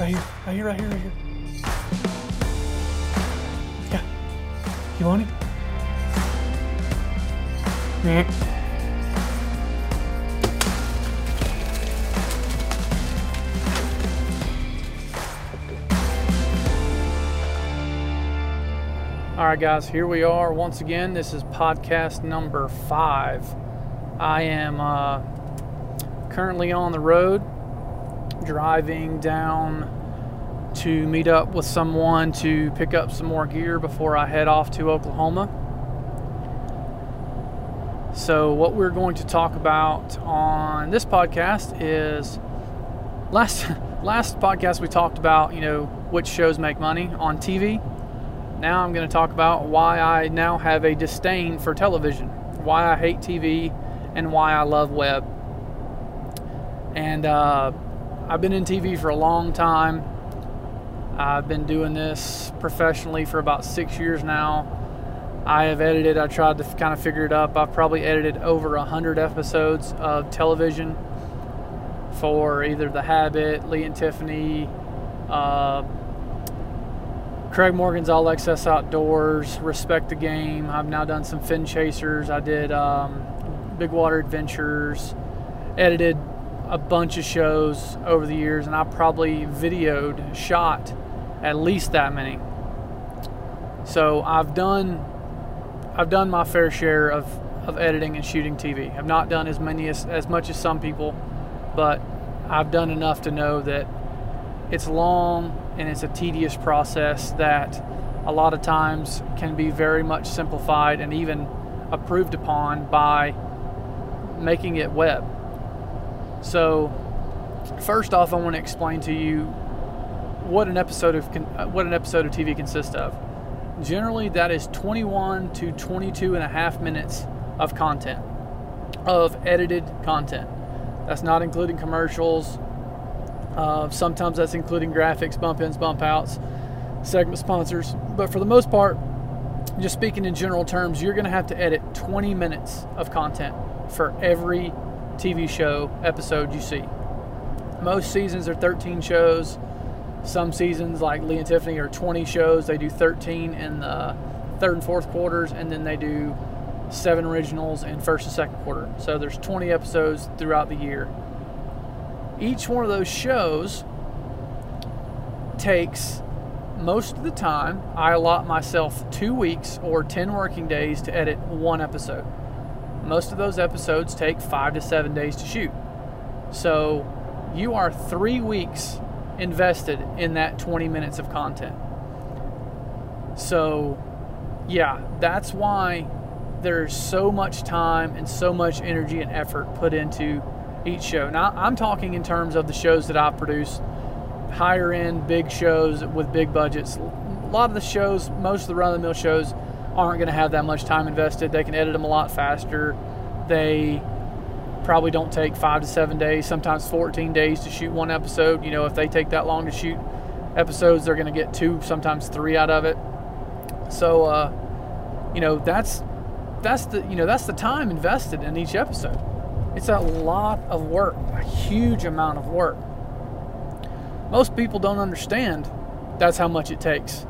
Right here, right here, right here, right here. Yeah. You want it? Meh. All right, guys, here we are once again. This is podcast number five. I am uh, currently on the road driving down to meet up with someone to pick up some more gear before I head off to Oklahoma. So, what we're going to talk about on this podcast is last last podcast we talked about, you know, which shows make money on TV now I'm going to talk about why I now have a disdain for television, why I hate TV, and why I love web. And uh, I've been in TV for a long time. I've been doing this professionally for about six years now. I have edited, I tried to kind of figure it up. I've probably edited over 100 episodes of television for either The Habit, Lee and Tiffany, uh, Craig Morgan's All Access Outdoors, Respect the Game. I've now done some fin chasers. I did um, Big Water Adventures, edited a bunch of shows over the years, and I probably videoed, shot at least that many. So I've done, I've done my fair share of, of editing and shooting TV. I've not done as many as, as much as some people, but I've done enough to know that it's long and it's a tedious process that a lot of times can be very much simplified and even approved upon by making it web. So, first off, I want to explain to you what an episode of uh, what an episode of TV consists of. Generally, that is 21 to 22 and a half minutes of content, of edited content. That's not including commercials, uh, sometimes that's including graphics, bump ins, bump outs, segment sponsors. But for the most part, just speaking in general terms, you're going to have to edit 20 minutes of content for every TV show episode you see. Most seasons are 13 shows. Some seasons, like Lee and Tiffany, are 20 shows. They do 13 in the third and fourth quarters, and then they do seven originals in first and second quarter. So there's 20 episodes throughout the year each one of those shows takes most of the time, I allot myself two weeks or 10 working days to edit one episode. Most of those episodes take five to seven days to shoot. So you are three weeks invested in that 20 minutes of content. So, yeah, that's why there's so much time and so much energy and effort put into each show. Now, I'm talking in terms of the shows that I produce, higher end, big shows with big budgets. A lot of the shows, most of the run of the mill shows, aren't going to have that much time invested. They can edit them a lot faster. They probably don't take five to seven days, sometimes 14 days to shoot one episode. You know, if they take that long to shoot episodes, they're going to get two, sometimes three out of it. So, uh, you know, that's that's the you know that's the time invested in each episode. It's a lot of work, a huge amount of work. Most people don't understand that's how much it takes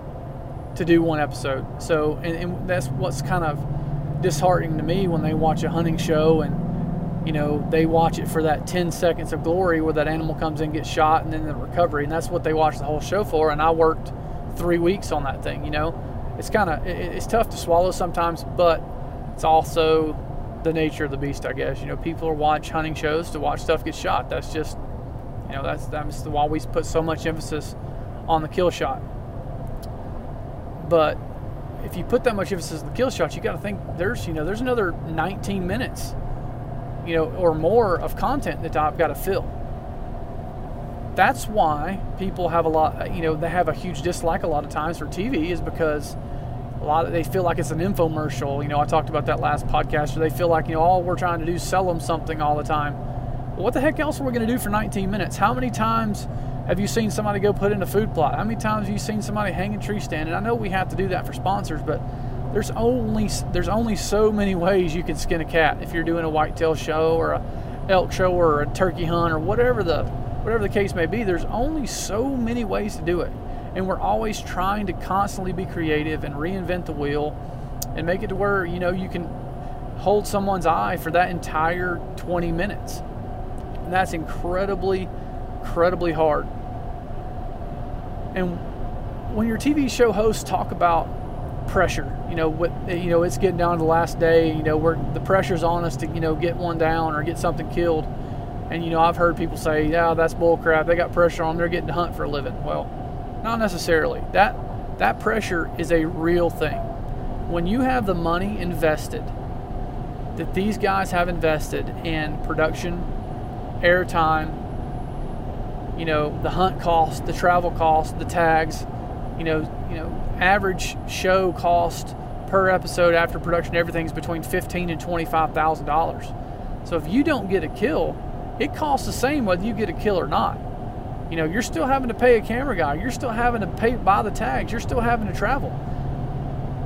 to do one episode. So, and, and that's what's kind of disheartening to me when they watch a hunting show and you know they watch it for that 10 seconds of glory where that animal comes in gets shot and then the recovery and that's what they watch the whole show for and i worked three weeks on that thing you know it's kind of it's tough to swallow sometimes but it's also the nature of the beast, I guess. You know, people are watch hunting shows to watch stuff get shot. That's just, you know, that's that's why we put so much emphasis on the kill shot. But if you put that much emphasis on the kill shots, you got to think there's, you know, there's another 19 minutes, you know, or more of content that I've got to fill. That's why people have a lot, you know, they have a huge dislike a lot of times for TV is because a lot of they feel like it's an infomercial. You know, I talked about that last podcast. Or they feel like you know all we're trying to do is sell them something all the time. Well, what the heck else are we going to do for 19 minutes? How many times have you seen somebody go put in a food plot? How many times have you seen somebody hang a tree stand? And I know we have to do that for sponsors, but there's only there's only so many ways you can skin a cat if you're doing a whitetail show or a elk show or a turkey hunt or whatever the whatever the case may be, there's only so many ways to do it. And we're always trying to constantly be creative and reinvent the wheel and make it to where, you know, you can hold someone's eye for that entire 20 minutes. And that's incredibly, incredibly hard. And when your TV show hosts talk about pressure, you know, what you know, it's getting down to the last day, you know, where the pressure's on us to, you know, get one down or get something killed. And you know, I've heard people say, "Yeah, that's bullcrap. They got pressure on. Them. They're getting to hunt for a living." Well, not necessarily. That that pressure is a real thing. When you have the money invested that these guys have invested in production, airtime, you know, the hunt cost, the travel cost, the tags, you know, you know, average show cost per episode after production, everything's between fifteen and twenty-five thousand dollars. So if you don't get a kill, it costs the same whether you get a kill or not. You know, you're still having to pay a camera guy, you're still having to pay buy the tags, you're still having to travel.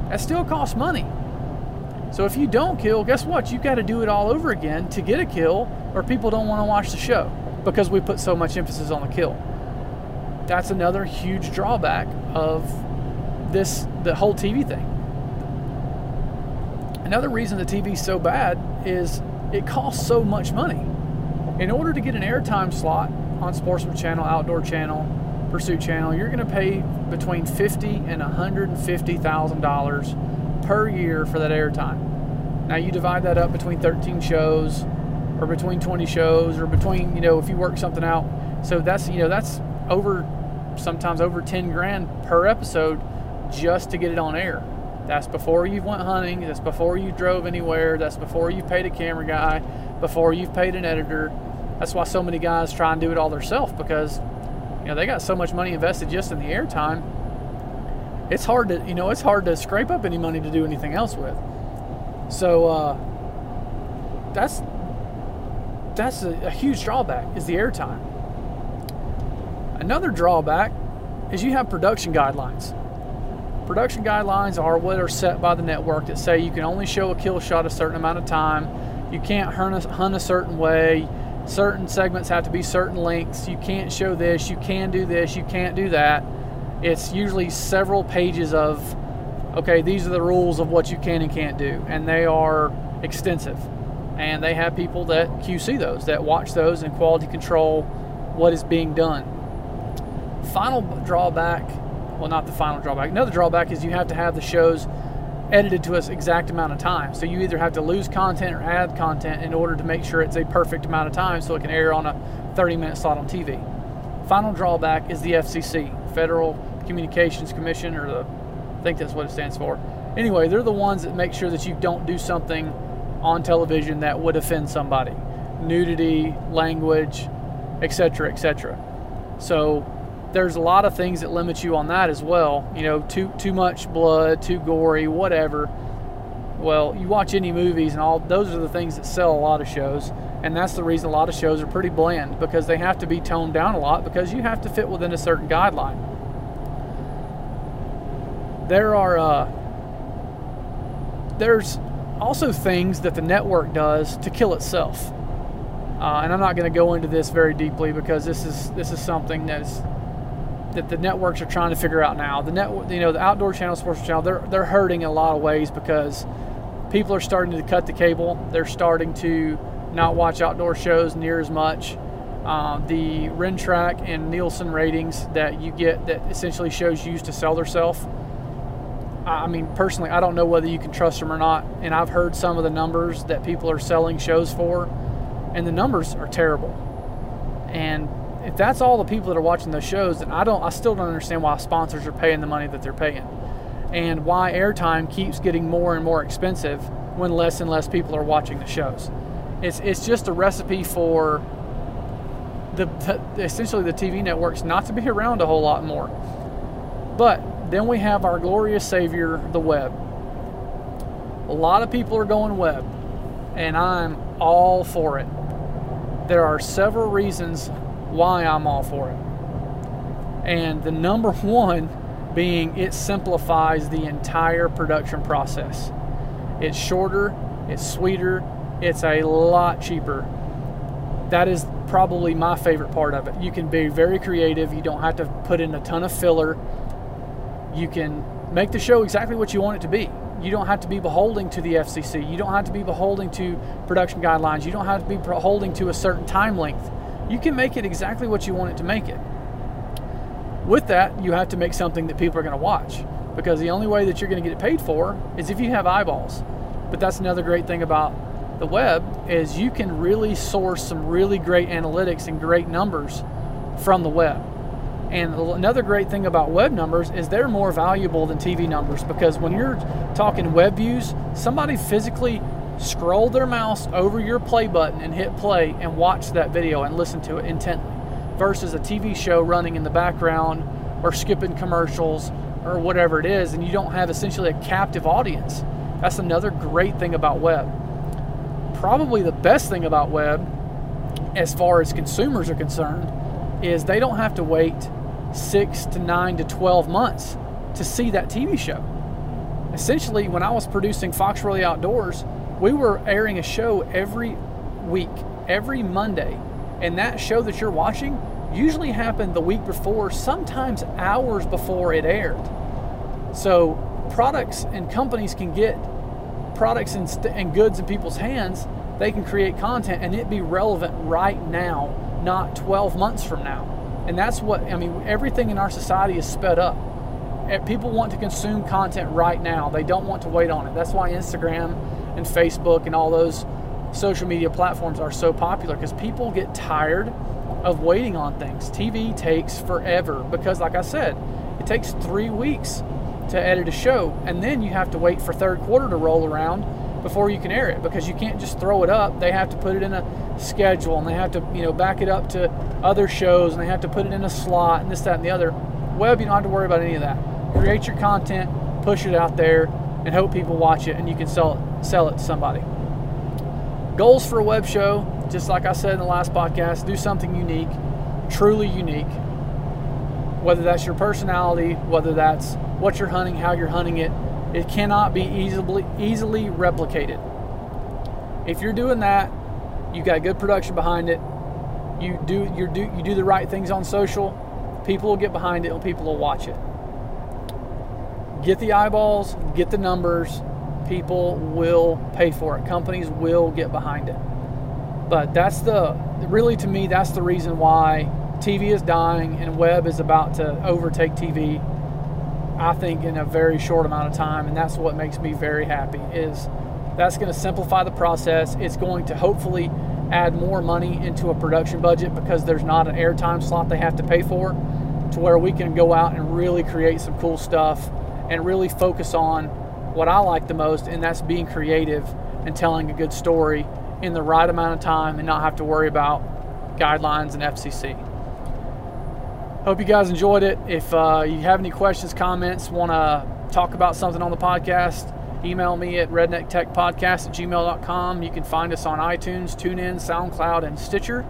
That still costs money. So if you don't kill, guess what? You've got to do it all over again to get a kill, or people don't want to watch the show because we put so much emphasis on the kill. That's another huge drawback of this the whole TV thing. Another reason the TV is so bad is it costs so much money. In order to get an airtime slot on Sportsman Channel, Outdoor Channel, Pursuit Channel, you're going to pay between fifty and hundred and fifty thousand dollars per year for that airtime. Now you divide that up between 13 shows, or between 20 shows or between you know if you work something out. So that's you know that's over sometimes over 10 grand per episode just to get it on air. That's before you've went hunting that's before you drove anywhere that's before you've paid a camera guy before you've paid an editor. That's why so many guys try and do it all themselves because you know they got so much money invested just in the airtime. It's hard to you know it's hard to scrape up any money to do anything else with. So uh, that's that's a, a huge drawback is the airtime. Another drawback is you have production guidelines. Production guidelines are what are set by the network that say you can only show a kill shot a certain amount of time. You can't hunt a, hunt a certain way. Certain segments have to be certain lengths. You can't show this. You can do this. You can't do that. It's usually several pages of, okay, these are the rules of what you can and can't do, and they are extensive and they have people that QC those, that watch those and quality control what is being done. Final drawback, well, not the final drawback. Another drawback is you have to have the shows edited to an exact amount of time. So you either have to lose content or add content in order to make sure it's a perfect amount of time so it can air on a 30 minute slot on TV. Final drawback is the FCC, Federal Communications Commission, or the, I think that's what it stands for. Anyway, they're the ones that make sure that you don't do something on television that would offend somebody nudity, language, etc., etc. So there's a lot of things that limit you on that as well. You know, too too much blood, too gory, whatever. Well, you watch any movies and all those are the things that sell a lot of shows, and that's the reason a lot of shows are pretty bland because they have to be toned down a lot because you have to fit within a certain guideline. There are uh, there's also things that the network does to kill itself. Uh, and I'm not going to go into this very deeply because this is this is something that's that the networks are trying to figure out now. The net, you know, the outdoor channel, sports channel, they're they're hurting in a lot of ways because people are starting to cut the cable. They're starting to not watch outdoor shows near as much. Uh, the Rentrak and Nielsen ratings that you get that essentially shows used to sell themselves I mean, personally, I don't know whether you can trust them or not. And I've heard some of the numbers that people are selling shows for, and the numbers are terrible. And if that's all the people that are watching those shows, then I don't, I still don't understand why sponsors are paying the money that they're paying, and why airtime keeps getting more and more expensive when less and less people are watching the shows. It's it's just a recipe for the, the essentially the TV networks not to be around a whole lot more. But then we have our glorious Savior, the web. A lot of people are going web, and I'm all for it. There are several reasons why I'm all for it. And the number one being it simplifies the entire production process. It's shorter, it's sweeter, it's a lot cheaper. That is probably my favorite part of it. You can be very creative. You don't have to put in a ton of filler. You can make the show exactly what you want it to be. You don't have to be beholding to the FCC. You don't have to be beholding to production guidelines. You don't have to be beholding to a certain time length. You can make it exactly what you want it to make it. With that, you have to make something that people are going to watch because the only way that you're going to get it paid for is if you have eyeballs. But that's another great thing about the web is you can really source some really great analytics and great numbers from the web. And another great thing about web numbers is they're more valuable than TV numbers because when you're talking web views, somebody physically scroll their mouse over your play button and hit play and watch that video and listen to it intently versus a TV show running in the background or skipping commercials or whatever it is, and you don't have essentially a captive audience. That's another great thing about web. Probably the best thing about web, as far as consumers are concerned, is they don't have to wait six to nine to 12 months to see that TV show. Essentially, when I was producing Fox Really Outdoors, we were airing a show every week, every Monday. And that show that you're watching usually happened the week before, sometimes hours before it aired. So products and companies can get products and, st- and goods in people's hands. They can create content and it be relevant right now, not 12 months from now. And that's what, I mean, everything in our society is sped up. Eh, people want to consume content right now. They don't want to wait on it. That's why Instagram and Facebook and all those social media platforms are so popular because people get tired of waiting on things. TV takes forever because, like I said, it takes three weeks to edit a show, and then you have to wait for third quarter to roll around before you can air it because you can't just throw it up. They have to put it in a schedule and they have to, you know, back it up to other shows and they have to put it in a slot and this, that, and the other. Web, you don't have to worry about any of that. Create your content, push it out there, and hope people watch it and you can sell it, sell it to somebody. Goals for a web show, just like I said in the last podcast, do something unique, truly unique. Whether that's your personality, whether that's what you're hunting, how you're hunting it, it cannot be easily easily replicated. If you're doing that, you've got good production behind it. You do you do you do the right things on social, people will get behind it and people will watch it. Get the eyeballs, get the numbers, people will pay for it. Companies will get behind it. But that's the really to me that's the reason why TV is dying and web is about to overtake TV. I think in a very short amount of time, and that's what makes me very happy. Is that's going to simplify the process. It's going to hopefully add more money into a production budget because there's not an airtime slot they have to pay for, to where we can go out and really create some cool stuff and really focus on what I like the most, and that's being creative and telling a good story in the right amount of time and not have to worry about guidelines and FCC. Hope you guys enjoyed it. If uh, you have any questions, comments, want to talk about something on the podcast, email me at rednecktechpodcast at gmail.com. You can find us on iTunes, TuneIn, SoundCloud, and Stitcher.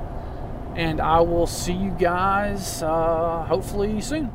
And I will see you guys uh, hopefully soon.